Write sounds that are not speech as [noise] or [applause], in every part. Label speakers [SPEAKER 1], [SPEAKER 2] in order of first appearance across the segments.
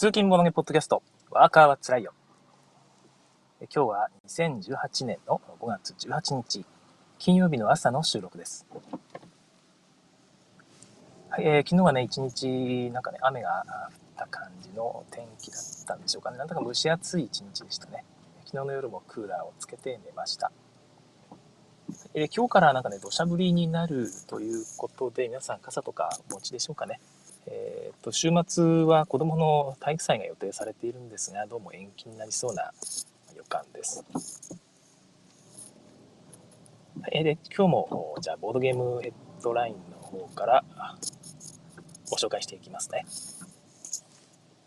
[SPEAKER 1] 通勤ボノゲポッドキャスト、ワーカーはつらいよ。今日は2018年の5月18日、金曜日の朝の収録です。はい、えー、昨日はね、一日、なんかね、雨が降った感じの天気だったんでしょうかね。なんだか蒸し暑い一日でしたね。昨日の夜もクーラーをつけて寝ました。えー、今日からなんかね、土砂降りになるということで、皆さん傘とかお持ちでしょうかね。えーと、週末は子どもの体育祭が予定されているんですがどうも延期になりそうな予感です。えで今日もじゃあボードゲームヘッドラインの方からご紹介していきますね。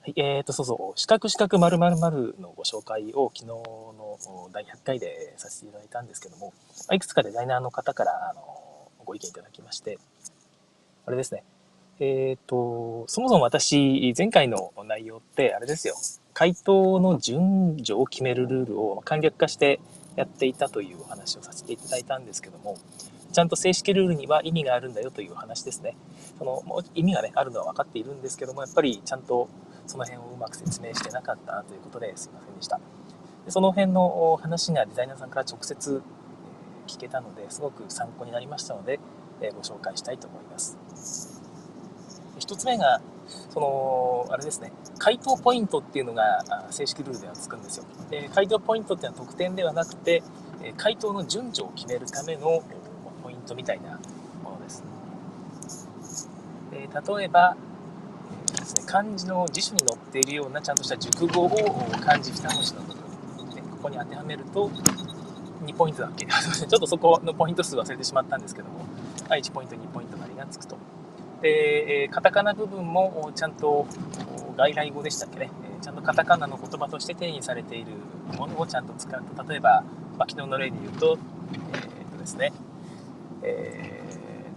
[SPEAKER 1] はい、えーと、そうそう、四角四角丸々丸のご紹介を昨日の第100回でさせていただいたんですけども、いくつかデザイナーの方からあのご意見いただきまして、あれですね、えっ、ー、と、そもそも私、前回の内容って、あれですよ。回答の順序を決めるルールを簡略化してやっていたというお話をさせていただいたんですけども、ちゃんと正式ルールには意味があるんだよという話ですね。その意味がね、あるのは分かっているんですけども、やっぱりちゃんとその辺をうまく説明してなかったということですいませんでした。でその辺の話がデザイナーさんから直接聞けたので、すごく参考になりましたので、ご紹介したいと思います。1つ目が、その、あれですね、回答ポイントっていうのが正式ルールではつくんですよ。で回答ポイントっていうのは得点ではなくて、回答の順序を決めるためのポイントみたいなものです。で例えば、ですね、漢字の辞書に載っているようなちゃんとした熟語を漢字2文字の部分、ここに当てはめると2ポイントだっけ？[laughs] ちょっとそこのポイント数忘れてしまったんですけども、1ポイント2ポイントなりがつくと。で、えカタカナ部分もちゃんと外来語でしたっけね、ちゃんとカタカナの言葉として定義されているものをちゃんと使うと、例えば、まあ、昨日の例で言うと、えー、っとですね、え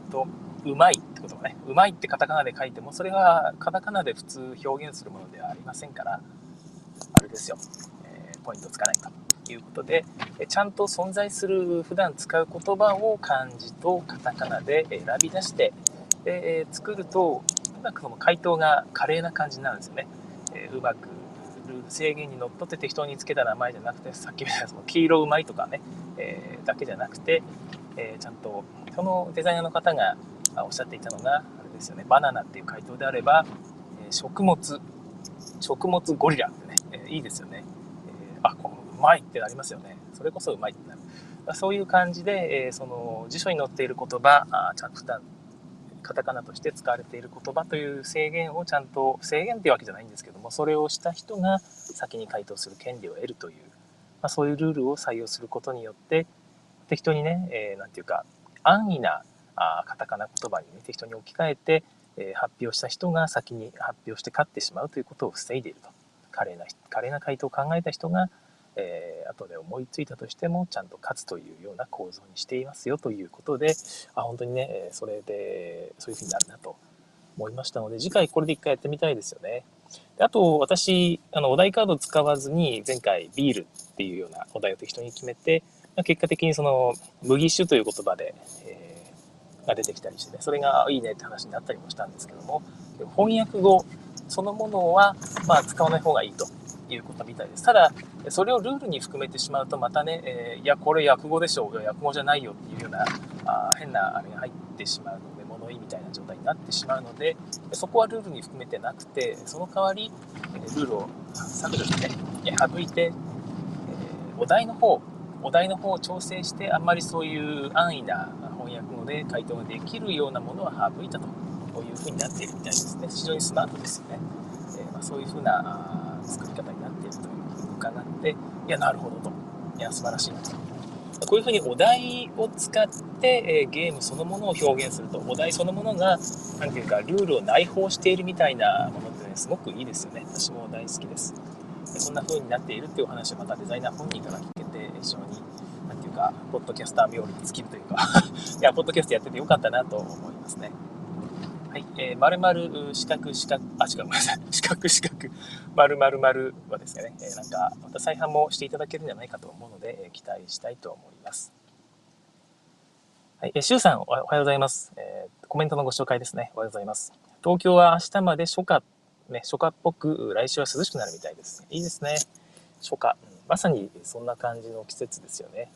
[SPEAKER 1] ー、っと、うまいってことね、うまいってカタカナで書いても、それはカタカナで普通表現するものではありませんから、あれですよ、えー、ポイントつかないということで、ちゃんと存在する普段使う言葉を漢字とカタカナで選び出して、で、えー、作ると、なんかその回答が華麗な感じになるんですよね。えー、うまくルール制限にのっとって適当につけた名前じゃなくて、さっきみたいなその黄色うまいとかね、えー、だけじゃなくて、えちゃんとそのデザイナーの方がおっしゃっていたのが、あれですよね、バナナっていう回答であれば、え食物、食物ゴリラってね、えいいですよね。えあ、このうまいってなりますよね。それこそうまいってなる。そういう感じで、えその辞書に載っている言葉、あちゃんとカタカナとして使われている言葉という制限をちゃんと制限っていうわけじゃないんですけどもそれをした人が先に回答する権利を得るという、まあ、そういうルールを採用することによって適当にね何、えー、て言うか安易なあカタカナ言葉にね適当に置き換えて、えー、発表した人が先に発表して勝ってしまうということを防いでいると。華麗な華麗な回答を考えた人がえー、後で思いついたとしてもちゃんと勝つというような構造にしていますよということであ本当にねそれでそういうふうになるなと思いましたので次回これで一回やってみたいですよね。であと私あのお題カード使わずに前回ビールっていうようなお題を適当に決めて結果的にその麦酒という言葉で、えー、が出てきたりしてねそれがいいねって話になったりもしたんですけども翻訳語そのものは、まあ、使わない方がいいということみたいです。ただ、それをルールに含めてしまうと、またね、えー、いや、これ訳語でしょう、訳語じゃないよっていうような、あ変なあれが入ってしまうので、物言いみたいな状態になってしまうので、そこはルールに含めてなくて、その代わり、えルールを削除してね、省いて、えー、お題の方、お題の方を調整して、あんまりそういう安易な翻訳語で回答ができるようなものは省いたというふうになっているみたいですね。非常にスマートですよね。えー、まあ、そういうふうな作り方になっていると伺って、いや、なるほどと。いや、素晴らしいなと。こういうふうにお題を使って、えゲームそのものを表現すると、お題そのものが、何ていうか、ルールを内包しているみたいなものってね、すごくいいですよね。私も大好きです。でこんな風になっているっていうお話はまたデザイナー本人から聞けて、非常に、何ていうか、ポッドキャスター冥利に尽きるというか [laughs] いや、ポッドキャストやっててよかったなと思いますね。はい、えー、丸々四角四角、あ、違う、ごめんなさい。四 [laughs] 角四角、丸々丸はですね、えー、なんか、また再販もしていただけるんじゃないかと思うので、えー、期待したいと思います。はい、えー、シュウさんお、おはようございます。えー、コメントのご紹介ですね。おはようございます。東京は明日まで初夏ね、初夏っぽく来週は涼しくなるみたいです。いいですね。初夏、うん、まさにそんな感じの季節ですよね。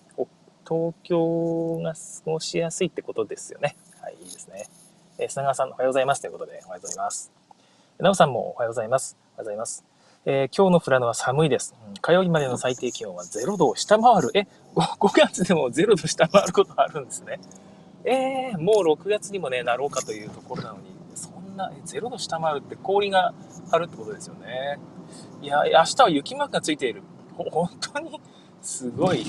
[SPEAKER 1] 東京が過ごしやすいってことですよね。はい、いいですね。えー、砂川さん、おはようございます。ということで、おはようございます。なおさんもおはようございます。おはようございます。えー、今日の富良野は寒いです、うん。火曜日までの最低気温は0度を下回る。え、5月でも0度下回ることあるんですね。えー、もう6月にもね、なろうかというところなのに、そんな、0度下回るって氷があるってことですよね。いや、明日は雪マークがついている。本当に？すごい、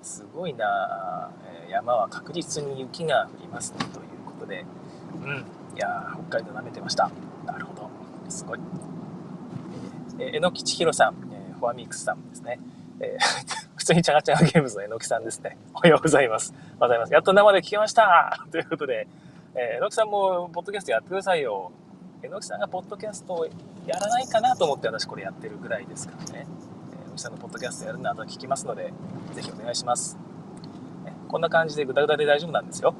[SPEAKER 1] すごいな、え山は確実に雪が降りますね、ということで。うん。いや北海道舐めてました。なるほど。すごい。えー、えのきちひろさん、えー、フォアミックスさんですね。えー、[laughs] 普通にチャガチャガゲームズのえのきさんですね。おはようございます。おはようございます。やっと生で聞けました [laughs] ということで、えー、えのきさんもポッドキャストやってくださいよ。えのきさんがポッドキャストをやらないかなと思って私これやってるぐらいですからね。えのきさんのポッドキャストやるなと聞きますので、ぜひお願いします。ね、こんな感じでグダグダで大丈夫なんですよ。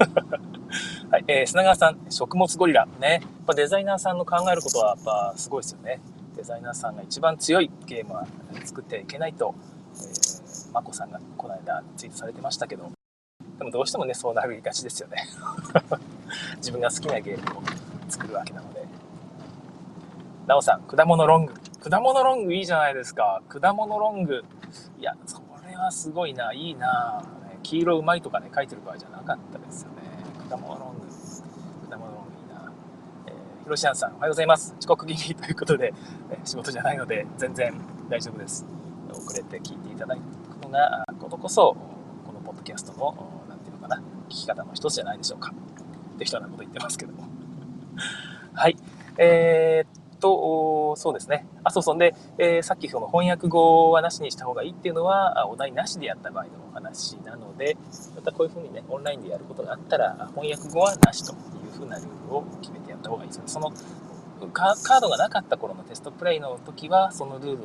[SPEAKER 1] [laughs] はい、えー、砂川さん、食物ゴリラ。ね。やっぱデザイナーさんの考えることはやっぱすごいですよね。デザイナーさんが一番強いゲームは作ってはいけないと、えー、マコさんがこの間ツイートされてましたけど、でもどうしてもね、そうなりがちですよね。[laughs] 自分が好きなゲームを作るわけなので。なおさん、果物ロング。果物ロングいいじゃないですか。果物ロング。いや、それはすごいな。いいな。黄色うまいとかね、書いてる場合じゃなかったですよね。果物ロング。果物ロングいいな。えー、ひろしあんさん、おはようございます。遅刻気味ということで、え仕事じゃないので、全然大丈夫です。遅れて聞いていただくのが、ことこそ、このポッドキャストの、なんていうのかな、聞き方の一つじゃないでしょうか。適当なこと言ってますけども。はい。えー、と、そうですね。あ、そうそう。で、えー、さっきその翻訳語はなしにした方がいいっていうのは、お題なしでやった場合のお話なので、またこういうふうにね、オンラインでやることがあったら、翻訳語はなしというふうなルールを決めてやった方がいいですよ。そのカードがなかった頃のテストプレイの時は、そのルール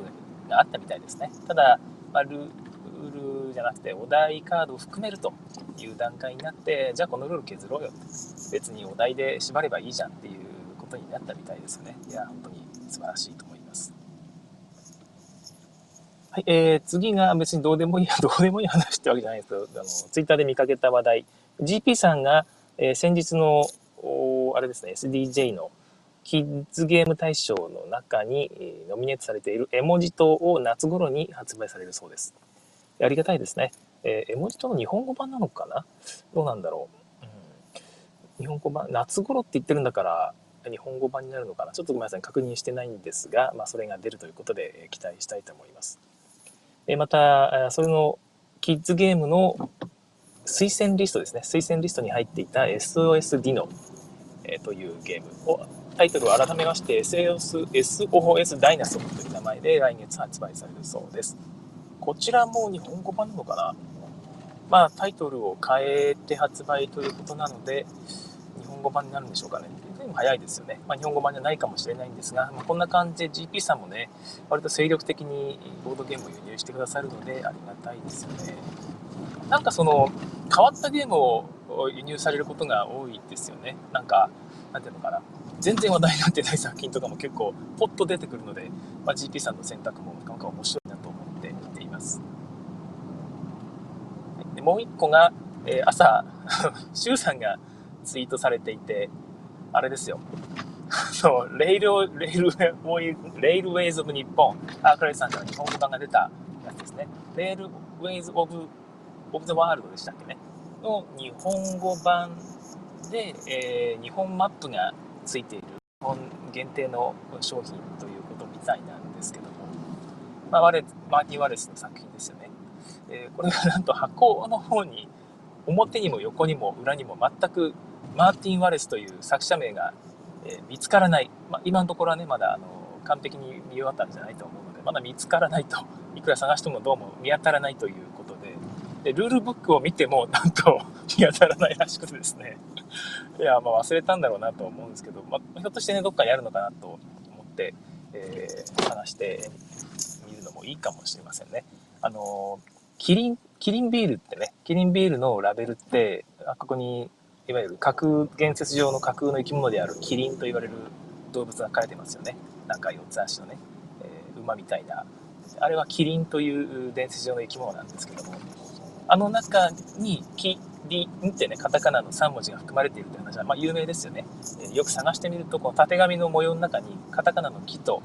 [SPEAKER 1] があったみたいですね。ただ、まあ、ルールじゃなくて、お題カードを含めるという段階になって、じゃあこのルール削ろうよって。別にお題で縛ればいいじゃんっていうことになったみたいですね。いや、本当に素晴らしいと思います。はい、えー、次が別にどうでもいい、[laughs] どうでもいい話ってわけじゃないですけど、あの、ツイッターで見かけた話題、GP さんが、えー、先日の、あれですね、SDJ のキッズゲーム大賞の中に、えー、ノミネートされている絵文字塔を夏頃に発売されるそうです。ありがたいですね。えー、絵文字塔の日本語版なのかな？どうなんだろう。うん、日本語版、夏頃って言ってるんだから、日本語版になるのかな？ちょっとごめんなさい確認してないんですが、まあ、それが出るということで期待したいと思います。またそれのキッズゲームの推薦リストですね推薦リストに入っていた SOS ディノというゲームをタイトルを改めまして SOS, SOS ダイナソーという名前で来月発売されるそうです。こちらも日本語版なのかな？まあタイトルを変えて発売ということなので日本語版になるんでしょうかね。早いですよね。まあ、日本語版じゃないかもしれないんですが、まあ、こんな感じで GP さんもね、割と精力的にボードゲームを輸入してくださるのでありがたいですよね。なんかその、変わったゲームを輸入されることが多いですよね。なんか、なんていうのかな。全然話題になってない作品とかも結構ポッと出てくるので、まあ、GP さんの選択もなかなか面白いなと思って見ています。でもう一個が、えー、朝、[laughs] シュウさんがツイートされていて、あれですよ。そう、レイル、レイルウェイ、レイルウェイズ・オブ・日本。アークライさんから日本語版が出たやつですね。レイルウェイズ・オブ・オブ・ザ・ワールドでしたっけね。の日本語版で、えー、日本マップがついている日本限定の商品ということみたいなんですけども、まあ、ワレマーティン・ワレスの作品ですよね。えー、これがなんと箱の方に表にも横にも裏にも全くマーティン・ワレスという作者名が、え見つからない、まあ、今のところはねまだあの完璧に見終わったんじゃないと思うのでまだ見つからないと。[laughs] いくら探してもどうも見当たらないということで。でルールブックを見てもなんと [laughs] 見当たらないらしくてですね。[laughs] いやまあ忘れたんだろうなと思うんですけど、まあ、ひょっとしてねどっかにあるのかなと思って、えー、話してみるのもいいかもしれませんね。あのキリンキリンビールってねキリンビールのラベルってあここにいわゆる架空、言説上の架空の生き物であるキリンと言われる動物が描かれてますよね。なんか四つ足のね、えー、馬みたいな。あれはキリンという伝説上の生き物なんですけども。あの中にキリンってねカタカナの3文字が含まれているという話は、まあ、有名ですよね、えー、よく探してみるとこの縦紙の模様の中にカタカナの木と、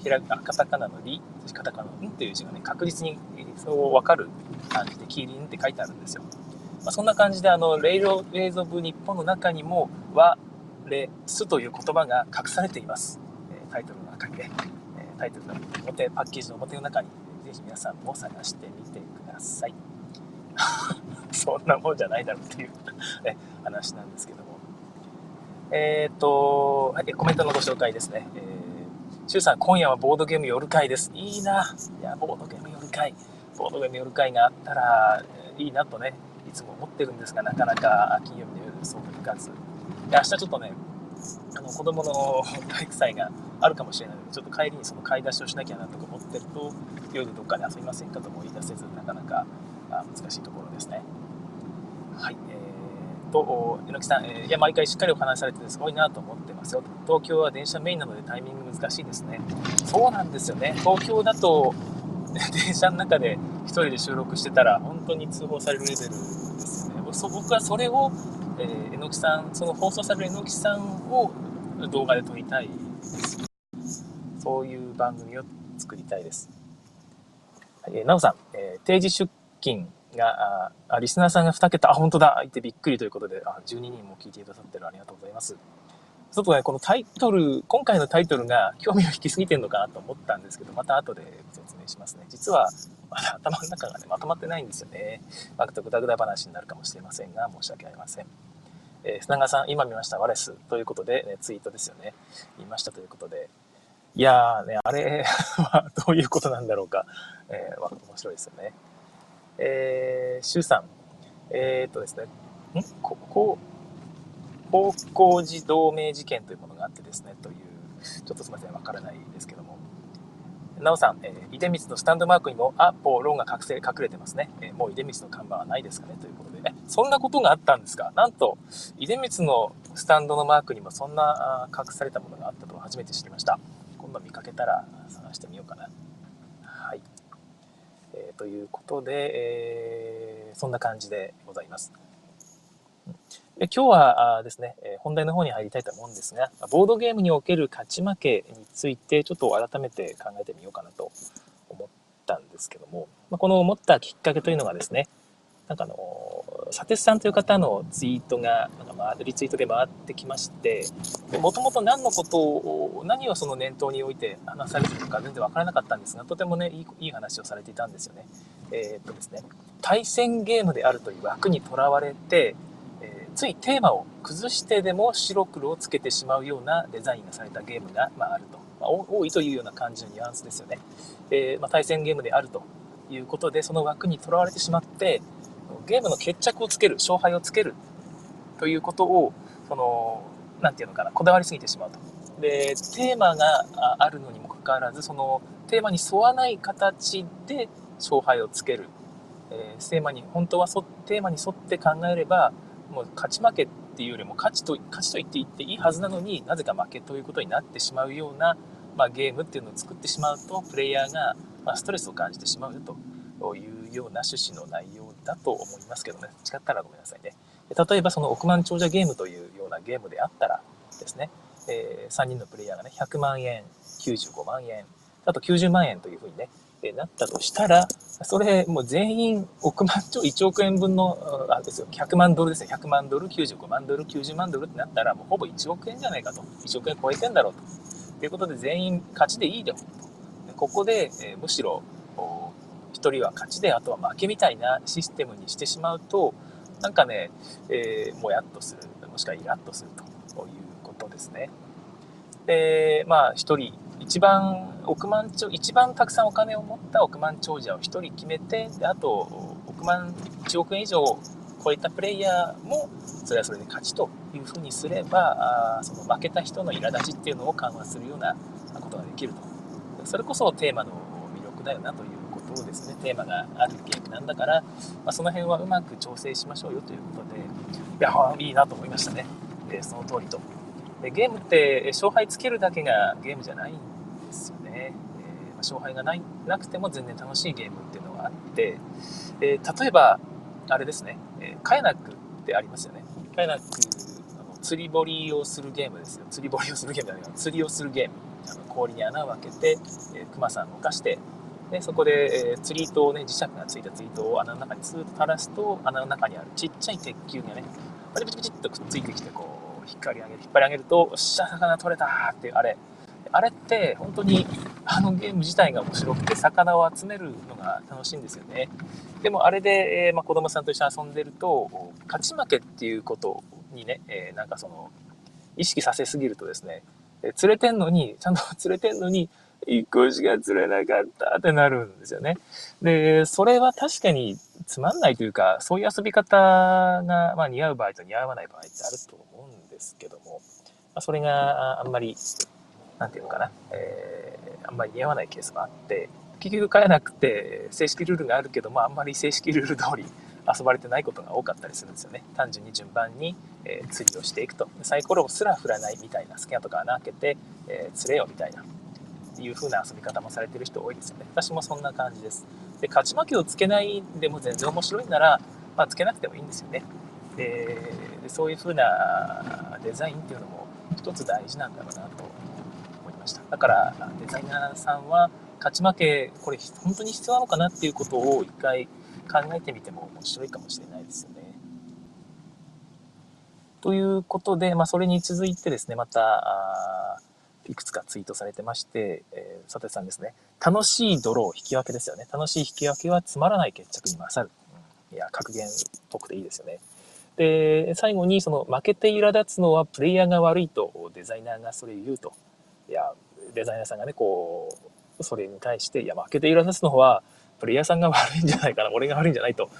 [SPEAKER 1] ひらカタカナのリカタカナのんという字がね確実にそう分かる感じでキリンって書いてあるんですよ。まあ、そんな感じであのレイロウェイズ・オブ・日本の中にも「和」「レ」「ス」という言葉が隠されています、え、タイトルの中にね、え、タイトルの表パッケージの表の中にぜひ皆さんも探してみてください。[laughs] そんなもんじゃないだろうっていうね、話なんですけども。えっ、と、はい、コメントのご紹介ですね、えー、シュウさん今夜はボードゲーム夜会です。いいな。いやボードゲーム夜会。ボードゲーム夜会があったらいいなとね。いつも思ってるんですが、なかなか金曜日の夜そうもいかず。で、明日ちょっとね、あの子供の体育祭があるかもしれないので、ちょっと帰りにその買い出しをしなきゃなとか思ってると、夜どっかで遊びませんかとも言い出せず、なかなか難しいところですね。はい。えー、と、榎木さん、えー、いや、毎回しっかりお話しされててすごいなと思ってますよ。東京は電車メインなのでタイミング難しいですね。そうなんですよね。東京だと、[laughs] 電車の中で1人で収録してたら本当に通報されるレベルですよね僕はそれを、えー、榎木さんその放送される榎木さんを動画で撮りたいです。そういう番組を作りたいです、はい、えー、なおさん、えー、定時出勤があリスナーさんが2桁あ本当だ。いてびっくりということであ12人も聞いてくださってる。ありがとうございます。ちょっとね、このタイトル、今回のタイトルが興味を引きすぎてるのかなと思ったんですけど、また後で説明しますね。実は、まだ頭の中がね、まとまってないんですよね。またぐだぐだ話になるかもしれませんが、申し訳ありません。えー、砂川さん、今見ました、ワレスということで、ね、ツイートですよね。言いましたということで。いやーね、あれは [laughs] どういうことなんだろうか。えー、面白いですよね。えー、シュウさん。えー、っとですね。ん？ここ、高校児同盟事件というものがあってですね、という、ちょっとすみません、わからないですけども。なおさん、えー、出光のスタンドマークにも、アポロンが隠せ隠れてますね。えー、もう出光の看板はないですかねということで、ね、そんなことがあったんですか？なんと、出光のスタンドのマークにもそんな隠されたものがあったと初めて知りました。今度見かけたら探してみようかな。はい。えー、ということで、えー、そんな感じでございます。今日はですね、本題の方に入りたいと思うんですが、ボードゲームにおける勝ち負けについてちょっと改めて考えてみようかなと思ったんですけども、この思ったきっかけというのがですね、なんかあの、サテスさんという方のツイートが、なんかリツイートで回ってきまして、もともと何のことを、何をその念頭に置いて話されているのか全然わからなかったんですが、とてもね、いいいい話をされていたんですよね。えー、っとですね、対戦ゲームであるという枠にとらわれて、ついテーマを崩してでも白黒をつけてしまうようなデザインがされたゲームが、まあ、あると、まあ、多いというような感じのニュアンスですよね、えー、まあ、対戦ゲームであるということでその枠にとらわれてしまってゲームの決着をつける勝敗をつけるということをその何て言うのかなこだわりすぎてしまうと。でテーマがあるのにもかかわらずそのテーマに沿わない形で勝敗をつける、えー、テーマに本当はテーマに沿って考えればもう勝ち負けっていうよりも勝ちと勝ちと言って言っていいはずなのになぜか負けということになってしまうような、まあ、ゲームっていうのを作ってしまうとプレイヤーが、まストレスを感じてしまうというような趣旨の内容だと思いますけどね。違ったらごめんなさいね。例えばその億万長者ゲームというようなゲームであったらですね、えー、3人のプレイヤーがね100万円95万円あと90万円というふうにねってなったとしたら、それもう全員億万兆、1億円分の、あれですよ、100万ドルですね、100万ドル、95万ドル、90万ドルってなったら、もうほぼ1億円じゃないかと。1億円超えてんだろうと。ということで全員勝ちでいいよ。ここで、えー、むしろ、1人は勝ちで、あとは負けみたいなシステムにしてしまうと、なんかね、えー、もやっとする、もしくはイラッとするということですね。で、まあ、1人、一番億万長一番たくさんお金を持った億万長者を1人決めてであと億万1億円以上超えたプレイヤーもそれはそれで勝ちというふうにすればあその負けた人の苛立ちっていうのを緩和するようなことができると。それこそテーマの魅力だよなということをですね。テーマがあるゲームなんだから、まあ、その辺はうまく調整しましょうよということでいやいいなと思いましたね、えその通りと。でゲームって勝敗つけるだけがゲームじゃないんですよね。えー、勝敗がないなくても全然楽しいゲームっていうのがあって、えー、例えば、あれですね、えー、カヤナックってありますよね。カヤナック、あの釣り堀をするゲームですよ。釣り堀をするゲームじゃないか釣りをするゲーム。あの氷に穴を開けて、えー、クマさんを動かして、でそこで、えー、釣り糸をね、磁石がついた釣り糸を穴の中にスーッと垂らすと、穴の中にあるちっちゃい鉄球がね、パチパチパチっとくっついてきて、こう、引っ張り上げる、引っ張り上げると、おっしゃ、魚取れたっていう、あれ。あれって本当にあのゲーム自体が面白くて魚を集めるのが楽しいんですよね。でもあれで、えー、まあ、子供さんと一緒に遊んでると勝ち負けっていうことにね、えー、なんかその意識させすぎるとですね、え釣れてんのにちゃんと釣れてんのに1個しか釣れなかったってなるんですよね。で、それは確かにつまんないというか、そういう遊び方が、まあ、似合う場合と似合わない場合ってあると思うんですけども、まあ、それがあんまり、なんていうのかな、えー、あんまり似合わないケースもあって、結局変えなくて、正式ルールがあるけど、まあ、んまり正式ルール通り [laughs] 遊ばれてないことが多かったりするんですよね。単純に順番に、えー、釣りをしていくと。サイコロすら振らないみたいな、好きなとか穴開けて、えー、釣れよみたいな、いう風な遊び方もされてる人多いですよね。私もそんな感じです。で、勝ち負けをつけないでも全然面白いなら、まあ、つけなくてもいいんですよね。でそういう風なデザインっていうのも一つ大事なんだろうなと思いました。だからデザイナーさんは勝ち負けこれ本当に必要なのかなっていうことを一回考えてみても面白いかもしれないですよね。ということで、まあ、それに続いてですねまたいくつかツイートされてまして、えー、佐藤さんですね。楽しいドロー引き分けですよね。楽しい引き分けはつまらない決着に勝る、いや格言っぽくていいですよね。で、最後にその負けて苛立つのはプレイヤーが悪いとデザイナーがそれ言うと。いや、デザイナーさんがね、こう、それに対して、いや、負けて苛立つのはプレイヤーさんが悪いんじゃないかな、俺が悪いんじゃないと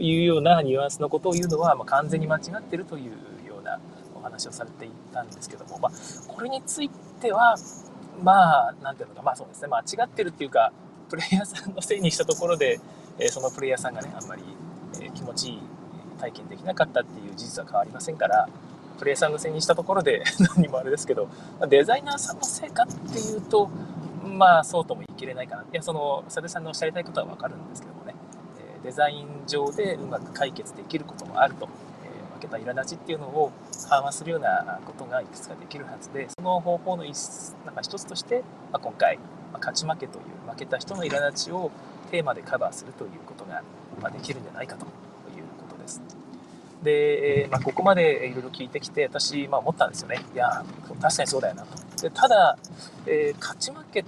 [SPEAKER 1] いうようなニュアンスのことを言うのは、まあ、完全に間違ってるというようなお話をされていたんですけども、まあ、これについては、まあ、なんていうのか、まあそうですね、間違ってるっていうか、プレイヤーさんのせいにしたところで、えそのプレイヤーさんがね、あんまり、え気持ちいい体験できなかったっていう事実は変わりませんからプレイヤーさんのせいにしたところで [laughs] 何もあれですけどデザイナーさんのせいかっていうとまあそうとも言い切れないかな。いやその佐出さんがおっしゃりたいことは分かるんですけどもね。デザイン上でうまく解決できることもあると、え負けた苛立ちっていうのを緩和するようなことがいくつかできるはずでその方法の一なんか一つとして、まあ、今回、ま勝ち負けという負けた人の苛立ちをテーマでカバーするということが、まできるんじゃないかと。です。で、まあ、ここまでいろいろ聞いてきて、私、まあ、思ったんですよね。いや、確かにそうだよなと。でただ、えー、勝ち負けっ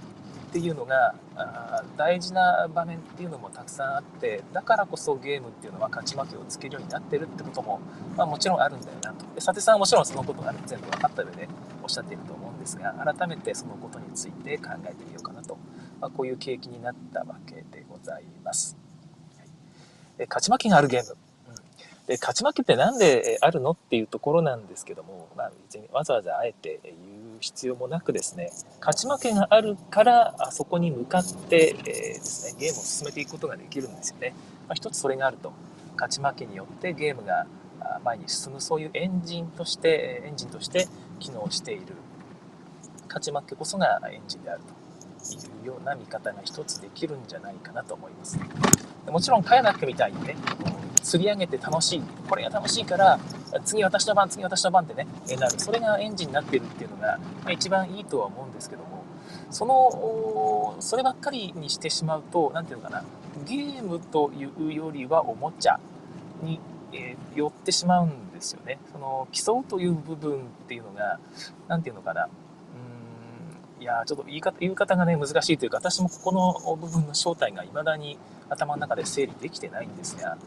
[SPEAKER 1] ていうのがあ大事な場面っていうのもたくさんあってだからこそゲームっていうのは勝ち負けをつけるようになってるってことも、まあ、もちろんあるんだよなとで佐手さんはもちろんそのことが全部分かった上でおっしゃっていると思うんですが改めてそのことについて考えてみようかなと、まあ、こういう契機になったわけでございます、はい、勝ち負けがあるゲームで勝ち負けって何であるのっていうところなんですけども、まあ、別にわざわざあえて言う必要もなくですね勝ち負けがあるからあそこに向かって、えー、ですね、ゲームを進めていくことができるんですよね、まあ、一つそれがあると。勝ち負けによってゲームが前に進むそういうエンジンとしてエンジンとして機能している。勝ち負けこそがエンジンであると。いうような見方が一つできるんじゃないかなと思います。もちろんカヤナックみたいにね釣り上げて楽しい。これが楽しいから次私の番次私の番ってねなる。それがエンジンになってるっていうのが、一番いいとは思うんですけども。そのそればっかりにしてしまうと何ていうのかな。ゲームというよりはおもちゃに、えー、寄ってしまうんですよね。その競うという部分っていうのが何ていうのかな。うんいやちょっと言い方言い方がね難しいというか私もここの部分の正体が未だに頭の中で整理できてないんですが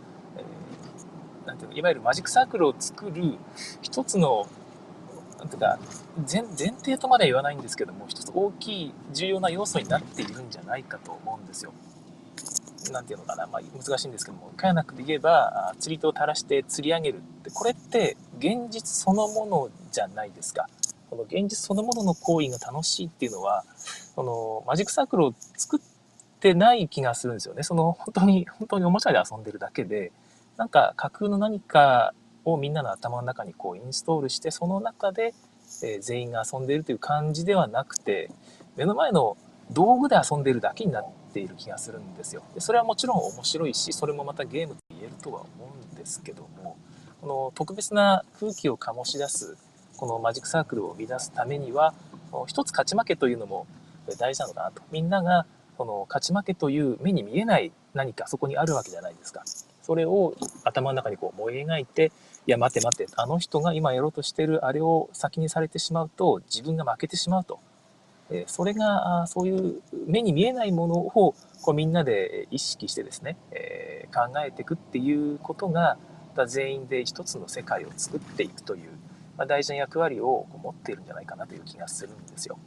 [SPEAKER 1] なんていうのいわゆるマジックサークルを作る一つのなんていうか前前提とまでは言わないんですけども一つ大きい重要な要素になっているんじゃないかと思うんですよ。なんていうのかな、まあ、難しいんですけどもカヤナックで言えば釣り糸を垂らして釣り上げるってこれって現実そのものじゃないですか。この現実そのものの行為が楽しいっていうのはこのマジックサークルを作ってない気がするんですよね。その本当に本当におもちゃで遊んでるだけでなんか架空の何かをみんなの頭の中にこうインストールしてその中でえー、全員が遊んでいるという感じではなくて、目の前の道具で遊んでいるだけになっている気がするんですよ。でそれはもちろん面白いし、それもまたゲームと言えるとは思うんですけども、この特別な空気を醸し出す、このマジックサークルを生み出すためには、一つ勝ち負けというのも大事なのかなと。みんながその勝ち負けという目に見えない何かそこにあるわけじゃないですか。それを頭の中にこう思い描いて、いや待て待て、あの人が今やろうとしてるあれを先にされてしまうと自分が負けてしまうと。えそれがそういう目に見えないものをこうみんなで意識してですね、えー、考えていくっていうことが全員で一つの世界を作っていくという、まあ、大事な役割を持っているんじゃないかなという気がするんですよ。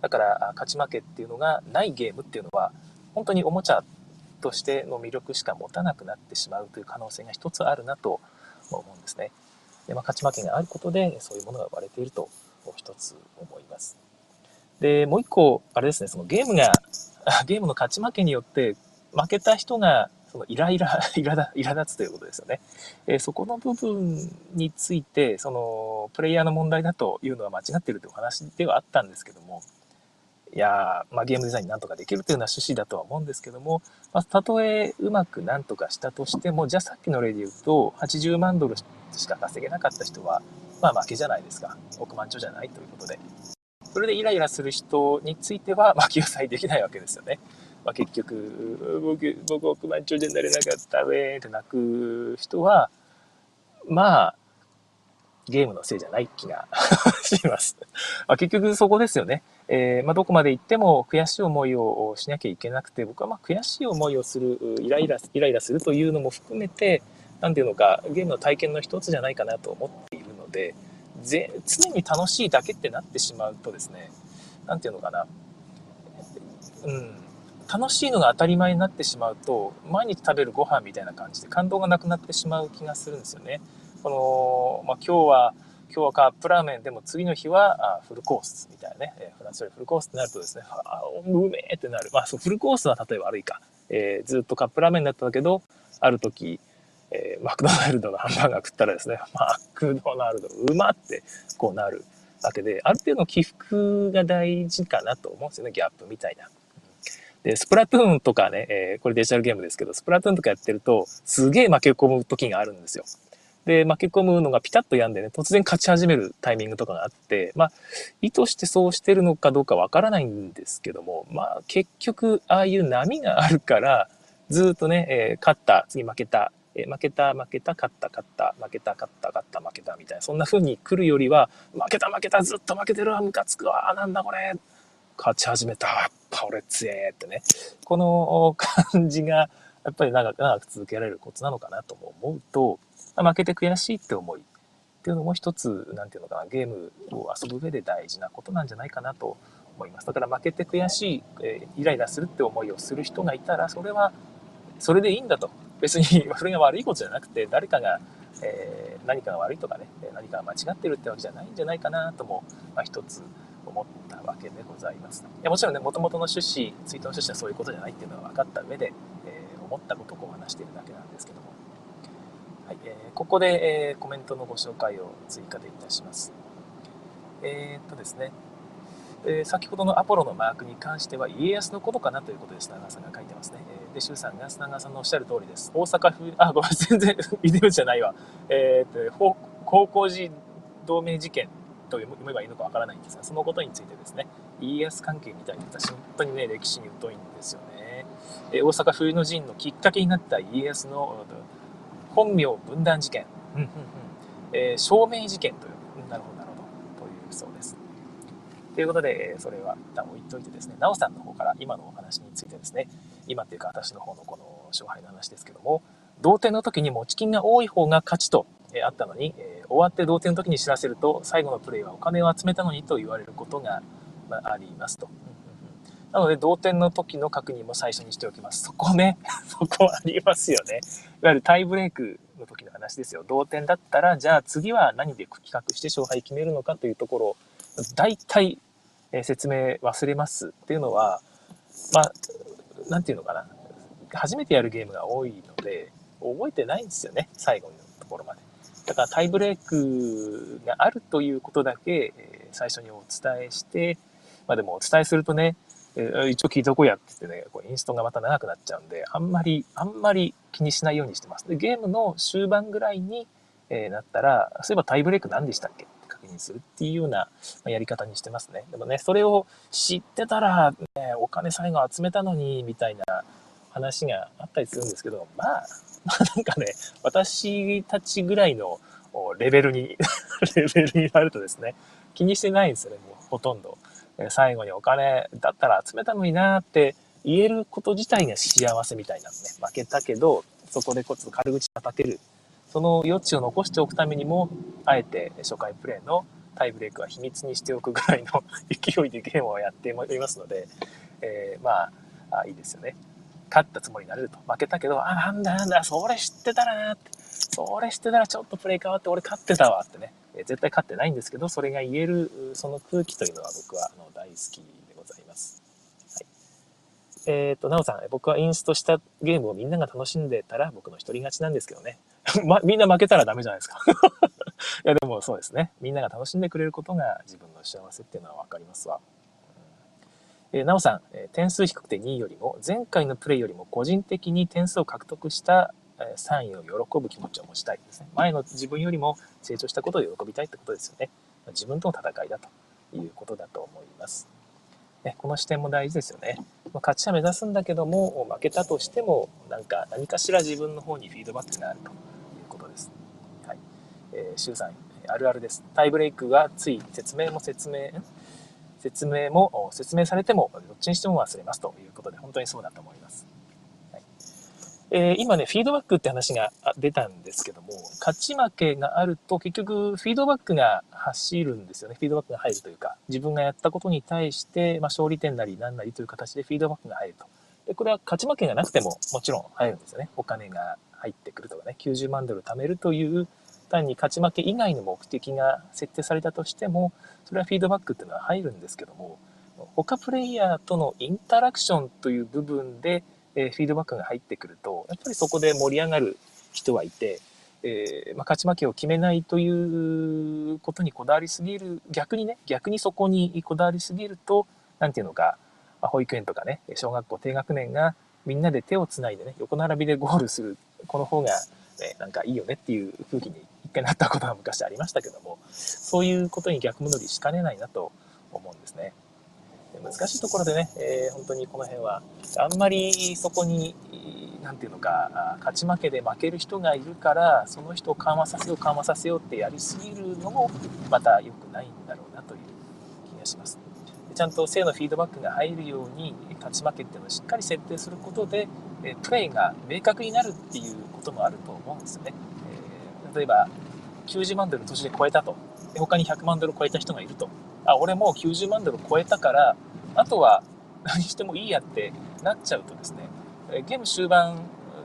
[SPEAKER 1] だから勝ち負けっていうのがないゲームっていうのは本当におもちゃとしての魅力しか持たなくなってしまうという可能性が一つあるなと思うんですね。でまあ、勝ち負けがあることでそういうものが生まれていると一つ思います。で、もう一個、あれですね、そのゲームが、[laughs] ゲームの勝ち負けによって負けた人がそのイライラ、イラだ、イラ立つということですよね。えー、そこの部分について、その、プレイヤーの問題だというのは間違ってるというお話ではあったんですけども、いやまあ、ゲームデザインなんとかできるというような趣旨だとは思うんですけども、まあ、たとえうまくなんとかしたとしても、じゃあさっきの例で言うと、80万ドルしか稼げなかった人は、まあ負けじゃないですか。億万長じゃないということで。それでイライラする人については、まあ、救済できないわけですよね。まあ、結局、僕、僕億万長者になれなかったウェーって泣く人は、まあ、ゲームのせいじゃない気が [laughs] します。まあ、結局そこですよね。えー、まあ、どこまで行っても悔しい思いをしなきゃいけなくて、僕はま悔しい思いをする、イライラ、イライラするというのも含めて、何ていうのか、ゲームの体験の一つじゃないかなと思っているので、常に楽しいだけってなってしまうとですね、何ていうのかな、うん、楽しいのが当たり前になってしまうと、毎日食べるご飯みたいな感じで感動がなくなってしまう気がするんですよね。この、まあ、今日は、今日はカップラーメンでも次の日はあフルコースみたいなね、えー、フランスよりフルコースってなるとですね、あうめえってなる。まあ、そうフルコースは例えば悪いか。えー、ずっとカップラーメンだったけど、ある時、えー、マクドナルドのハンバーガー食ったらですね、マクドナルドうまってこうなるわけで、ある程度の起伏が大事かなと思うんですよね、ギャップみたいな。で、スプラトゥーンとかね、えー、これデジタルゲームですけど、スプラトゥーンとかやってると、すげえ負け込む時があるんですよ。で、負け込むのがピタッと止んでね、突然勝ち始めるタイミングとかがあって、まあ、意図してそうしてるのかどうかわからないんですけども、まあ、結局、ああいう波があるから、ずっとね、えー、勝った、次負けた、え負けた、負けた、勝った、勝った、負けた、勝った、勝った、負けた、みたいな、そんな風に来るよりは、負けた、負けた、ずっと負けてるわ、ムカつくわ、なんだこれ、勝ち始めた、やっぱ俺強えってね、この感じが、やっぱり長く長く続けられるコツなのかなと思うと、負けて悔しいって思いっていうのも一つ、なんていうのかな、ゲームを遊ぶ上で大事なことなんじゃないかなと思います。だから負けて悔しい、え、イライラするって思いをする人がいたら、それは、それでいいんだと。別に [laughs] それが悪いことじゃなくて、誰かが、えー、何かが悪いとかね、何かが間違ってるってわけじゃないんじゃないかなとも、まあ、一つ思ったわけでございます。いやもちろんね、もともとの趣旨、ツイートの趣旨はそういうことじゃないっていうのは分かった上で、えー、思ったことを話しているだけなんですけども。はい、えー、ここで、えー、コメントのご紹介を追加でいたします。えー、っとですね、えー、先ほどのアポロのマークに関しては家康のことかなということで砂川さんが書いてますね。えー、で、周さんが砂川さんのおっしゃる通りです。大阪府、あ、ごめん、全然、[laughs] ビデオじゃないわ。えー、っと、高校時同盟事件と読めばいいのかわからないんですが、そのことについてですね、家康関係みたいに私、本当にね、歴史に疎いんですよね。えー、大阪冬の陣のきっかけになった家康の本名分断事件、うんうんうんえー、証明事件という、なるほど、なるほど、というそうです。ということで、それは一旦置いといてですね、なおさんの方から今のお話についてですね、今っていうか私の方のこの勝敗の話ですけども、同点の時に持ち金が多い方が勝ちと、えあったのに、えー、終わって同点の時に知らせると、最後のプレイはお金を集めたのにと言われることが、まあ、ありますと。なので、同点の時の確認も最初にしておきます。そこね、[laughs] そこありますよね。いわゆるタイブレークの時の話ですよ。同点だったら、じゃあ次は何で企画して勝敗決めるのかというところを大体、え説明忘れますっていうのは、まあ、なんていうのかな。初めてやるゲームが多いので、覚えてないんですよね、最後のところまで。だからタイブレークがあるということだけ、え最初にお伝えして、まあでもお伝えするとね、え一応聞いとこうやって言ってね、こうインストがまた長くなっちゃうんで、あんまり、あんまり気にしないようにしてます。で、ゲームの終盤ぐらいに、えー、なったら、そういえばタイブレーク何でしたっけって確認するっていうようなまやり方にしてますね。でもね、それを知ってたら、ね、お金最後集めたのに、みたいな話があったりするんですけど、まあ、[laughs] まあなんかね、私たちぐらいのレベルに [laughs] レベルになるとですね、気にしてないんですよね、もうほとんど。最後にお金だったら集めたのになって言えること自体が幸せみたいなんでね、負けたけど、そこでこつ軽口叩ける。その余地を残しておくためにも、あえて初回プレイのタイブレークは秘密にしておくぐらいの勢いでゲームをやっておりますので、えー、まああ、いいですよね。勝ったつもりになれると。負けたけど、あ、なんだなんだ、それ知ってたなって。それ知ってたらちょっとプレイ変わって俺勝ってたわってね。え絶対勝ってないんですけど、それが言える、その空気というのは僕はあの大好きでございます。はい、えっ、ー、と、なおさん、僕はインストしたゲームをみんなが楽しんでたら僕の一人勝ちなんですけどね。[laughs] ま、みんな負けたらダメじゃないですか。[laughs] いや、でもそうですね。みんなが楽しんでくれることが自分の幸せっていうのはわかりますわ。えなおさん、え点数低くて2位よりも、前回のプレイよりも個人的に点数を獲得した3位を喜ぶ気持ちを持ちたいですね。前の自分よりも成長したことを喜びたいってことですよね。自分との戦いだということだと思います。ね、この視点も大事ですよね。まあ、勝ちは目指すんだけども、負けたとしても、なんか何かしら自分の方にフィードバックがあるということです。はい。えー、シュウさん、あるあるです。タイブレイクはつい説明も説明、説明も説明されても、どっちにしても忘れますということで、本当にそうだと思います。えー、今ね、フィードバックって話が出たんですけども、勝ち負けがあると結局フィードバックが走るんですよね。フィードバックが入るというか、自分がやったことに対して、まあ、勝利点なり何なりという形でフィードバックが入ると。で、これは勝ち負けがなくてももちろん入るんですよね。お金が入ってくるとかね、90万ドル貯めるという単に勝ち負け以外の目的が設定されたとしても、それはフィードバックっていうのは入るんですけども、他プレイヤーとのインタラクションという部分で、えフィードバックが入ってくると、やっぱりそこで盛り上がる人はいて、えー、まあ、勝ち負けを決めないということにこだわりすぎる、逆にね、逆にそこにこだわりすぎると、なんていうのか、まあ、保育園とかね、小学校低学年がみんなで手をつないでね、横並びでゴールする、この方が、ね、なんかいいよねっていう空気に一回なったことは昔ありましたけども、そういうことに逆戻りしかねないなと思うんですね。難しいところでね、えー、本当にこの辺は、あんまりそこに、なんていうのか、勝ち負けで負ける人がいるから、その人を緩和させよう、緩和させようってやりすぎるのも、また良くないんだろうなという気がします。ちゃんと正のフィードバックが入るように、勝ち負けっていうのをしっかり設定することで、プレイが明確になるっていうこともあると思うんですよね。えー、例えば、90万ドル途中で超えたと。他に100万ドル超えた人がいると。あ、俺もう90万ドル超えたから、あとは何してもいいやってなっちゃうとですね、ゲーム終盤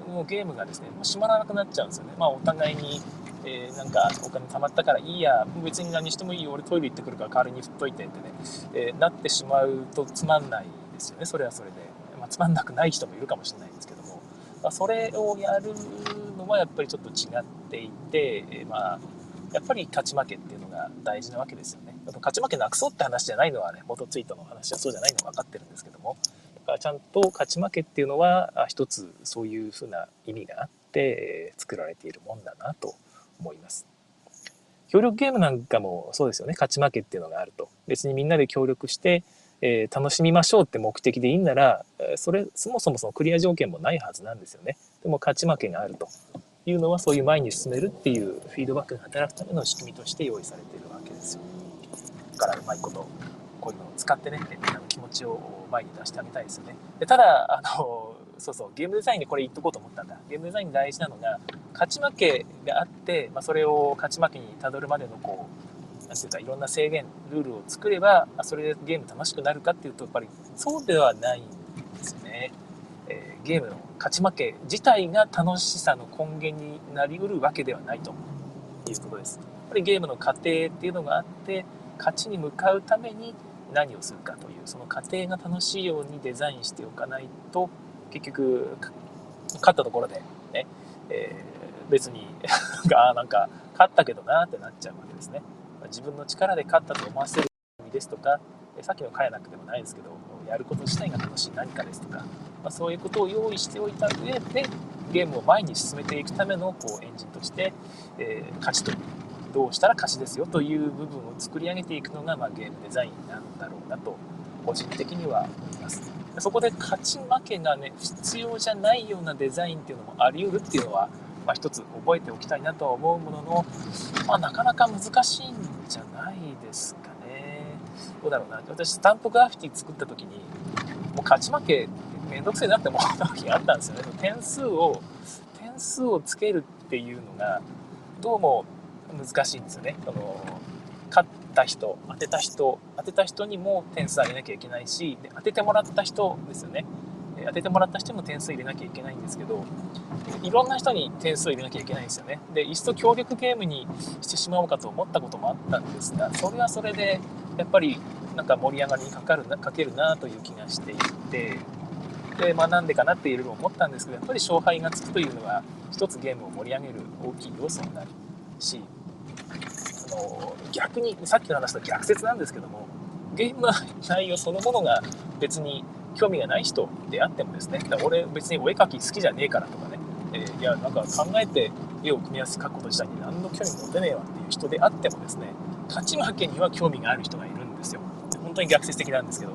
[SPEAKER 1] のゲームがですね、閉まらなくなっちゃうんですよね。まあお互いに、えー、なんかお金貯まったからいいや、別に何してもいいよ、俺トイレ行ってくるから代わりに振っといてってね、えー、なってしまうとつまんないですよね、それはそれで。まあ、つまんなくない人もいるかもしれないんですけども、まあ、それをやるのはやっぱりちょっと違っていて、えー、まあ、やっぱり勝ち負けっていうのが大事なわけですよね。勝ち負けなくそうって話じゃないのはね、元ツイートの話はそうじゃないのは分かってるんですけども、だからちゃんと勝ち負けっていうのは、一つそういうふうな意味があって、作られているもんだなと思います。協力ゲームなんかもそうですよね。勝ち負けっていうのがあると。別にみんなで協力して、えー、楽しみましょうって目的でいいんなら、それ、そもそもそのクリア条件もないはずなんですよね。でも勝ち負けがあるとていうのはそういう前に進めるっていうフィードバックが働くための仕組みとして用意されているわけですよ。だからうまいことこういうのを使ってね、みんなの気持ちを前に出してあげたいですよね。でただ、あの、そうそう、ゲームデザインでこれ言っとこうと思ったんだ。ゲームデザイン大事なのが、勝ち負けがあって、まあ、それを勝ち負けにたどるまでのこう、なんていうか、いろんな制限、ルールを作れば、それでゲーム楽しくなるかっていうと、やっぱりそうではないん。ゲームの勝ち負け自体が楽しさの根源になりうるわけではないということです。やっぱりゲームの過程っていうのがあって、勝ちに向かうために何をするかというその過程が楽しいようにデザインしておかないと結局勝ったところでね、えー、別に [laughs] あなんか勝ったけどなってなっちゃうわけですね。自分の力で勝ったと思わせる意味ですとか、さっきのカヤナクでもないですけど、やること自体が楽しい何かですとか、まあ、そういうことを用意しておいた上で、ゲームを前に進めていくためのこうエンジンとして、えー、勝ちとどうしたら勝ちですよという部分を作り上げていくのが、まあ、ゲームデザインなんだろうなと個人的には思います。そこで勝ち負けがね必要じゃないようなデザインっていうのもあり得るっていうのは、まあ、一つ覚えておきたいなとは思うものの、まあ、なかなか難しいんじゃないですかね。どうだろうな私スタンプグラフィティ作った時にもう勝ち負けめんどくせえなって思った時があったんですよね。点数を点数をつけるっていうのがどうも難しいんですよね。その勝った人当てた人当てた人にも点数あげなきゃいけないしで当ててもらった人ですよね当ててもらった人も点数入れなきゃいけないんですけどいろんな人に点数入れなきゃいけないんですよねで一層協力ゲームにしてしまおうかと思ったこともあったんですがそれはそれでやっぱりなんか盛り上がりにかかるなかけるなという気がしていてで、まあ、なんでかなっていろいろ思ったんですけどやっぱり勝敗がつくというのは一つゲームを盛り上げる大きい要素になるしあの逆にさっきの話と逆説なんですけどもゲームの内容そのものが別に興味がない人であってもですね俺別にお絵描き好きじゃねえからとかね、えー、いやなんか考えて絵を組み合わせて描くこと自体に何の興味持てねえわっていう人であってもですね勝ち負けには興味がある人がいるんですよ。本当に逆説的なんですけど。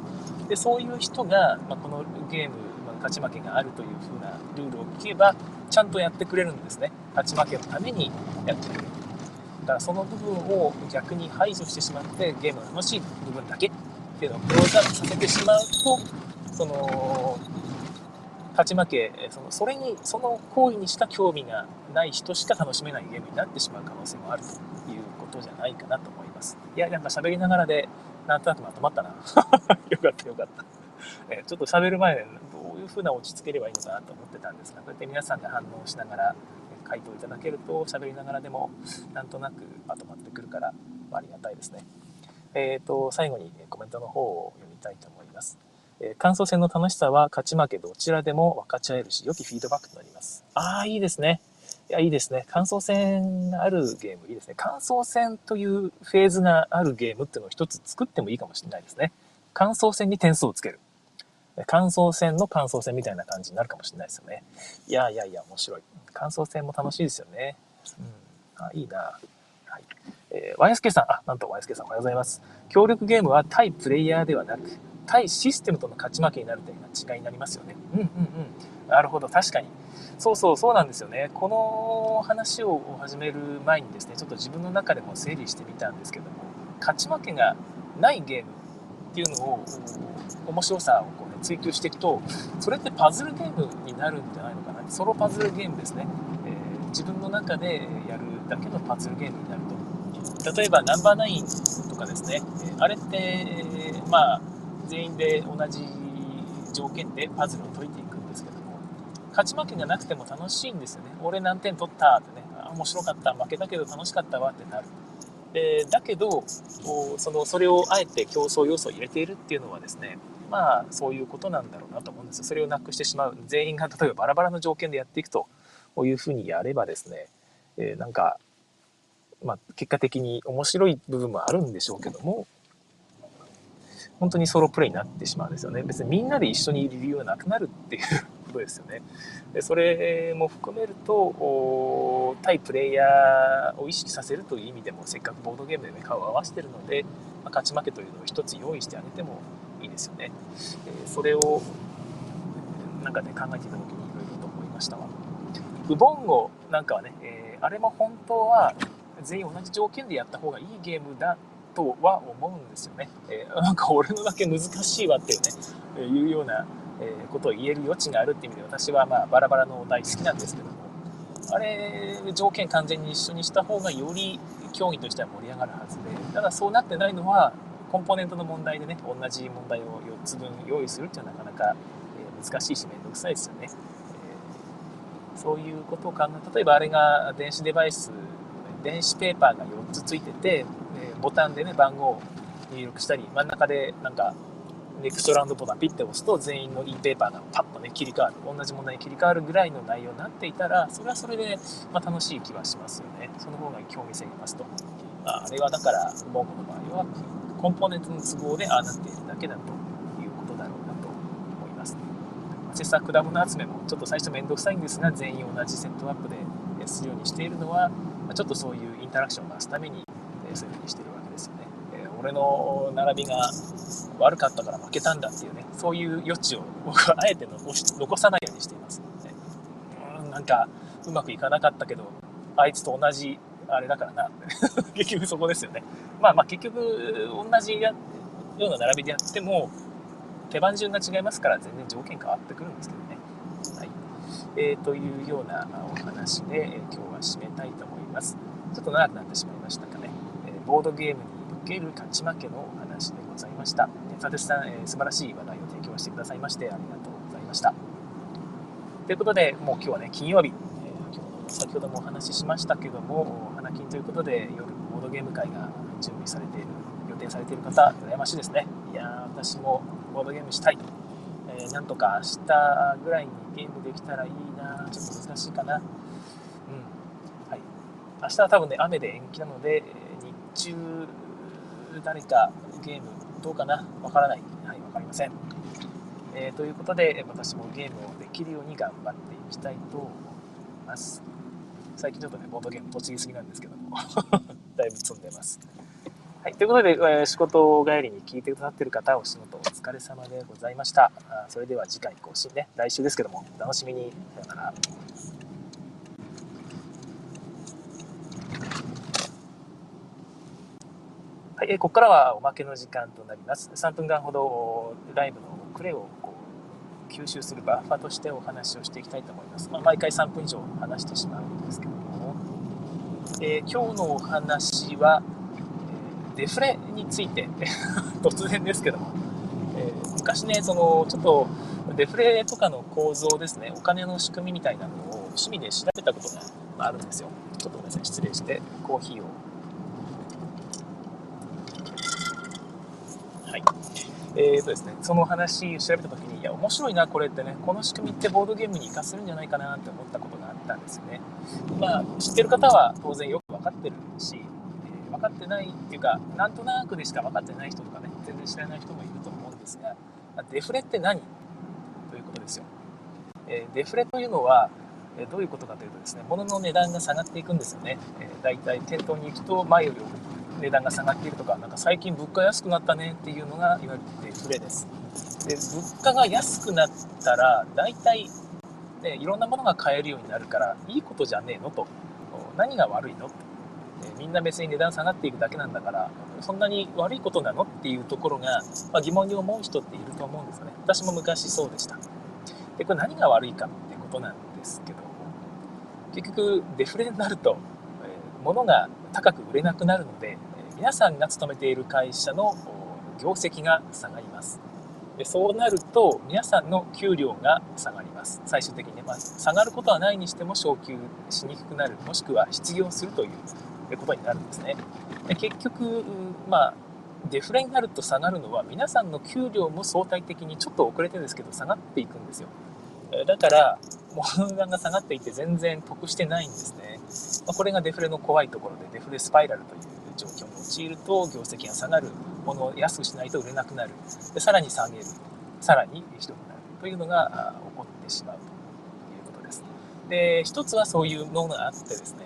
[SPEAKER 1] でそういう人が、まあ、このゲーム、勝ち負けがあるという風なルールを聞けばちゃんとやってくれるんですね。勝ち負けのためにやってくれる。だからその部分を逆に排除してしまってゲームの楽しい部分だけっていうのをクローズアップさせてしまうとその勝ち負けそのそれにその行為にしか興味がない人しか楽しめないゲームになってしまう可能性もあるということじゃないかなと思います。いやなんか喋りながらでなんとなくまとまったな。[laughs] よかったよかった、えちょっと喋る前ういう風な落ち着ければいいのかなと思ってたんですがこうやって皆さんが反応しながら回答いただけると喋りながらでもなんとなくまとまってくるからありがたいですね。えっ、ー、と、最後にコメントの方を読みたいと思います。え、感想戦の楽しさは勝ち負けどちらでも分かち合えるし、良きフィードバックとなります。ああ、いいですね。いや、いいですね。感想戦があるゲームいいですね。感想戦というフェーズがあるゲームっていうのを一つ作ってもいいかもしれないですね。感想戦に点数をつける。感想戦の感想戦みたいな感じになるかもしれないですよね。いやいやいや、面白い。感想戦も楽しいですよね。うん。あ、いいな。はい。えー、YSK さん、あ、なんと YSK さんおはようございます。協力ゲームは対プレイヤーではなく、対システムとの勝ち負けになる点が違いになりますよね。うんうんうん。なるほど、確かに。そうそう、そうなんですよね。この話を始める前にですね、ちょっと自分の中でも整理してみたんですけども、勝ち負けがないゲームっていうのを、面白さをこう追求していくとそれってパズルゲームになるんじゃないのかな。ソロパズルゲームですね、えー、自分の中でやるだけのパズルゲームになると。例えばナンバーナインとかですね。あれってまあ全員で同じ条件でパズルを解いていくんですけども勝ち負けがなくても楽しいんですよね。俺何点取ったってね面白かった負けたけど楽しかったわってなる。でだけどそのそれをあえて競争要素を入れているっていうのはですねまあそういうことなんだろうなと思うんですよ。それをなくしてしまう。全員が [laughs] 例えばバラバラの条件でやっていくというふうにやればですね、えー、なんか、まあ結果的に面白い部分もあるんでしょうけども、本当にソロプレイになってしまうんですよね。別にみんなで一緒にいる理由がなくなるっていうことですよね。でそれも含めると、対プレイヤーを意識させるという意味でも、せっかくボードゲームで、ね、顔を合わせてるので、まあ、勝ち負けというのを一つ用意してあげてもですよね。えそれをなんかね考えていた時にいろいろと思いましたわ。ウボンゴなんかはね、えー、あれも本当は全員同じ条件でやった方がいいゲームだとは思うんですよね。えー、なんか俺のだけ難しいわっていうね、えー、いうような、えことを言える余地があるっていう意味で私はまあバラバラのお題好きなんですけども、あれ条件完全に一緒にした方がより競技としては盛り上がるはずで、ただそうなってないのはコンポーネントの問題でね同じ問題を4つ分用意するっていうのはなかなか、え難しいし面倒くさいですよね、えそういうことを考え例えばあれが電子デバイス電子ペーパーが4つついてて、えボタンでね番号を入力したり真ん中でなんかネクストランドボタンピッて押すと全員の e ペーパーがパッとね切り替わる。同じ問題に切り替わるぐらいの内容になっていたらそれはそれで、まあ、楽しい気はしますよね。その方が興味性が増すと、まあ、あれはだから僕の場合はコンポーネントの都合でああなっているだけだということだろうなと思います。実際果物集めもちょっと最初面倒くさいんですが全員同じセットアップでするようにしているのはちょっとそういうインタラクションを増すためにそういうふうにしているわけですよね。俺の並びが悪かったから負けたんだっていうねそういう余地を僕はあえて残し残さないようにしています。ので、うんなんかうまくいかなかったけどあいつと同じあれだからな。[laughs] 結局そこですよね。まあまあ結局同じやような並びでやっても手番順が違いますから全然条件変わってくるんですけどね。はい。えー、というようなお話で、え、今日は締めたいと思います。ちょっと長くなってしまいましたかね、えー、ボードゲームにおける勝ち負けのお話でございました。佐哲さん、えー、素晴らしい話題を提供してくださいましてありがとうございました。ということでもう今日はね金曜、日。先ほどもお話ししましたけども花金ということで夜ボードゲーム会が準備されている予定されている方羨ましいですね。いや私もボードゲームしたい、えー、なんとか明日ぐらいにゲームできたらいいなちょっと難しいかな。うん。はい。明日は多分ね雨で延期なので日中誰かゲームどうかな。わからない。はい、わかりません。えー、ということで、私もゲームをできるように頑張っていきたいと思います。最近ちょっとね、ボードゲーム栃木すぎなんですけども [laughs] だいぶ積んでます。はい、ということで、えー、仕事帰りに聞いてくださってる方、お仕事お疲れ様でございました。あそれでは次回更新ね、来週ですけども、お楽しみに。さよなら。はい、えここからはおまけの時間となります。3分間ほどライブのクレを吸収するバッファとしてお話をしていきたいと思います。まあ、毎回3分以上話してしまうんですけども、えー、今日のお話は、えデフレについて [laughs] 突然ですけども、えー、昔ね、そのちょっとデフレとかの構造ですね、お金の仕組みみたいなのを趣味で調べたことがあるんですよ。ちょっとごめんなさい、失礼して、コーヒーをえーとですね、その話調べた時に、いや、面白いな、これってね、この仕組みってボードゲームに活かせるんじゃないかなって思ったことがあったんですよね。まあ、知ってる方は当然よく分かってるし、えー、分かってないっていうか、なんとなくでしか分かってない人とかね、全然知らない人もいると思うんですが、まデフレって何？ということですよ。えー、デフレというのは、どういうことかというとですね、物の値段が下がっていくんですよね。えー、だいたい店頭に行くと前より値段が下がっているとか、なんか最近物価安くなったねっていうのがいわゆるデフレです。で、物価が安くなったら、大体、ね、いろんなものが買えるようになるから、いいことじゃねえのと。何が悪いの？みんな別に値段下がっていくだけなんだから、そんなに悪いことなのっていうところが、まあ、疑問に思う人っていると思うんですよね。私も昔そうでした。で、これ何が悪いかってことなんですけど、結局デフレになると、え、物が高く売れなくなるので、皆さんが勤めている会社の業績が下がります。でそうなると皆さんの給料が下がります。最終的にね、まあ、下がることはないにしても昇給しにくくなる、もしくは失業するということになるんですね。で結局、まあ、デフレになると下がるのは皆さんの給料も相対的にちょっと遅れてですけど下がっていくんですよ。だから、物が下がっていて全然得してないんですね。まあ、これがデフレの怖いところで、デフレスパイラルという状況に陥ると業績が下がる、物を安くしないと売れなくなる、でさらに下げる、さらにひどくなるというのが起こってしまうということです。で、一つはそういうものがあってですね、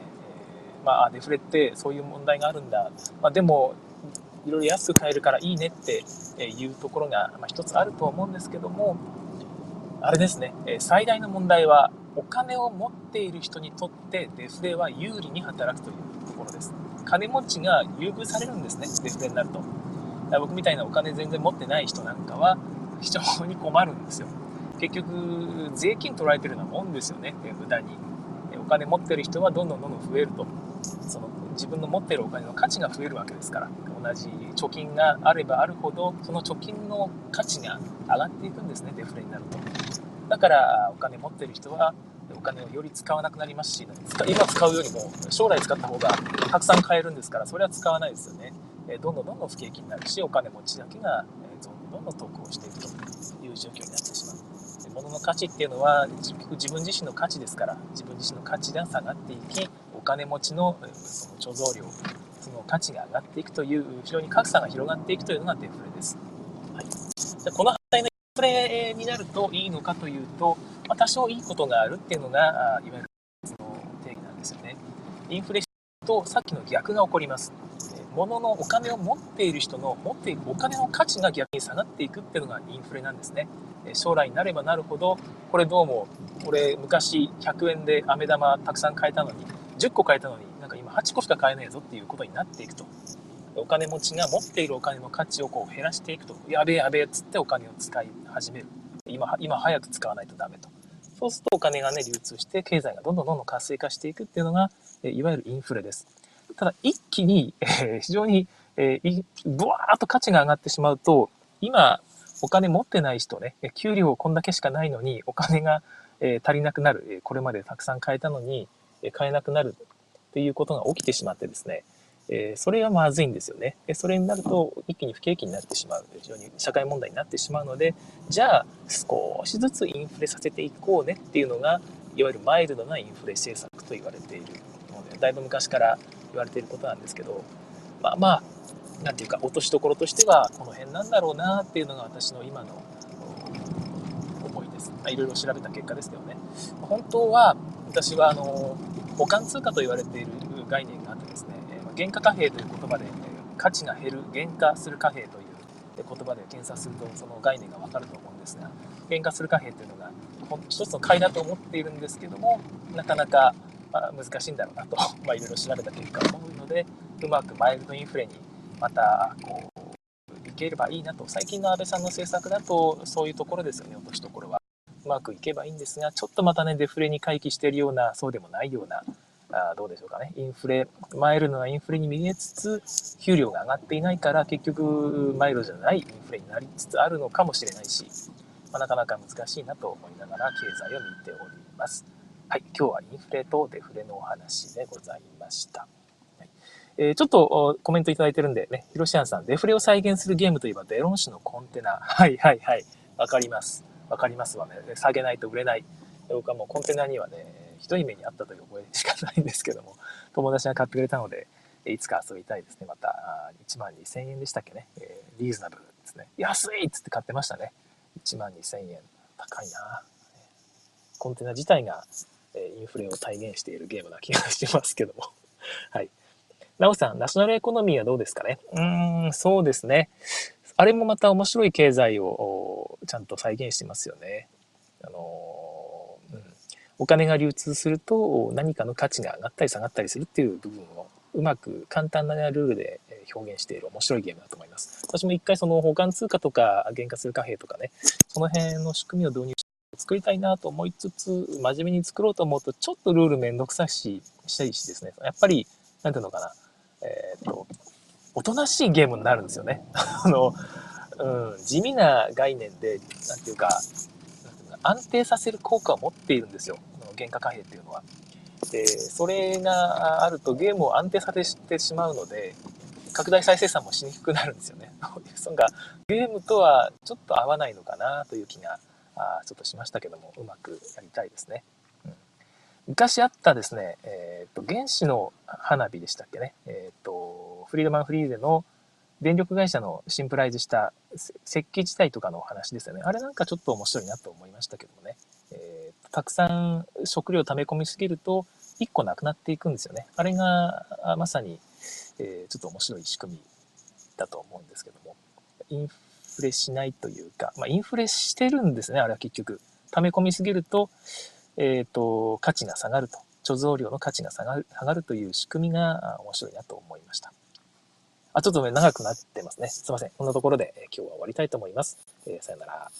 [SPEAKER 1] えー、まあ、デフレってそういう問題があるんだ、まあ、でも、いろいろ安く買えるからいいねっていうところが、一つあると思うんですけども、あれですね、最大の問題は、お金を持っている人にとってデフレは有利に働くというところです。金持ちが優遇されるんですね、デフレになると。僕みたいなお金全然持ってない人なんかは非常に困るんですよ。結局、税金取られてるようなもんですよね、無駄に。お金持ってる人はどんどんどんどん増えると。その自分の持ってるお金の価値が増えるわけですから。同じ貯金があればあるほど、その貯金の価値が上がっていくんですね、デフレになると。だから、お金持ってる人はお金をより使わなくなりますし、今使うよりも将来使った方がたくさん買えるんですから、それは使わないですよね。どんどんどんどん不景気になるし、お金持ちだけがどんどんどんどん得をしていくという状況になってしまう。物の価値っていうのは結局自分自身の価値ですから自分自身の価値が下がっていきお金持ちのその貯蔵量その価値が上がっていくという非常に格差が広がっていくというのがデフレです。はい、じゃこの反対のインフレになるといいのかというと、まあ、多少いいことがあるっていうのがあいわゆるその定義なんですよね。インフレとさっきの逆が起こります。物のお金を持っている人の持っているお金の価値が逆に下がっていくっていうのがインフレなんですね。将来になればなるほど、これどうも、これ昔100円で飴玉たくさん買えたのに、10個買えたのになんか今8個しか買えないぞっていうことになっていくと。お金持ちが持っているお金の価値をこう減らしていくと。やべえやべえっつってお金を使い始める。今、今早く使わないとダメと。そうするとお金がね、流通して経済がどんどんどんどん活性化していくっていうのが、いわゆるインフレです。ただ一気に、え、非常に、えー、ブワーっと価値が上がってしまうと、今、お金持ってない人ね、給料こんだけしかないのに、お金が、え足りなくなる、これまでたくさん買えたのに、買えなくなるっていうことが起きてしまってですね、えそれがまずいんですよね。それになると一気に不景気になってしまう。非常に社会問題になってしまうので、じゃあ少しずつインフレさせていこうねっていうのが、いわゆるマイルドなインフレ政策と言われているので、だいぶ昔から言われていることなんですけど、まあまあ、なんていうか落としどころとしてはこの辺なんだろうなっていうのが私の今の思いです。いろいろ調べた結果ですけどね。本当は私はあの保管通貨と言われている概念、原価貨幣という言葉で価値が減る原価する貨幣という言葉で検索するとその概念がわかると思うんですが原価する貨幣というのが一つの買いだと思っているんですけどもなかなか難しいんだろうなと、[laughs] まあ、いろいろ調べた結果思うのでうまくマイルドインフレにまたこういければいいなと。最近の安倍さんの政策だとそういうところですよね。落としどころはうまくいけばいいんですがちょっとまたねデフレに回帰しているようなそうでもないようなあどうでしょうかねインフレマイルドなインフレに見えつつ給料が上がっていないから結局マイルドじゃないインフレになりつつあるのかもしれないし、まあ、なかなか難しいなと思いながら経済を見ております。はい、今日はインフレとデフレのお話でございました。えー、ちょっとコメントいただいてるんでね、ヒロシアンさん、デフレを再現するゲームといえばデロン市のコンテナ。[laughs] はいはいはい。わかります。わかりますわね。下げないと売れない。僕はもうコンテナにはね、ひどい目にあったという覚えしかないんですけども、友達が買ってくれたので、いつか遊びたいですね。また、1万2000円でしたっけね。えー、リーズナブルですね。安いっつって買ってましたね。1万2000円。高いな。コンテナ自体がインフレを体現しているゲームな気がしますけども。[laughs] はい。なおさん、ナショナルエコノミーはどうですかね？うーん、そうですね。あれもまた面白い経済をちゃんと再現してますよね。あの、お金が流通すると何かの価値が上がったり下がったりするっていう部分をうまく簡単なルールで表現している面白いゲームだと思います。私も一回その保管通貨とか原価する貨幣とかね、その辺の仕組みを導入して作りたいなと思いつつ、真面目に作ろうと思うとちょっとルールめんどくさししたりしですね、やっぱり、なんていうのかな、えっ、と、おとなしいゲームになるんですよね。[laughs] あの、うん、地味な概念で、なんていうか、安定させる効果を持っているんですよ。原価貨幣っていうのは。で、それがあるとゲームを安定させてしまうので、拡大再生産もしにくくなるんですよね。[laughs] そがゲームとはちょっと合わないのかなという気があちょっとしましたけども、うまくやりたいですね。うん昔あったですね、えっ、ー、と、原子の花火でしたっけね。えっ、ー、と、フリードマン・フリーゼの電力会社のシンプライズした石器自体とかの話ですよね。あれなんかちょっと面白いなと思いましたけどもね。えー、たくさん食料溜め込みすぎると、1個なくなっていくんですよね。あれがまさに、えー、ちょっと面白い仕組みだと思うんですけども。インフレしないというか、まあ、インフレしてるんですね、あれは結局。溜め込みすぎると、えっ、ー、と、価値が下がると。貯蔵量の価値が下がる下がるという仕組みが面白いなと思いました。あ、ちょっとね、長くなってますね。すいません。こんなところで、今日は終わりたいと思います。えー、さよなら。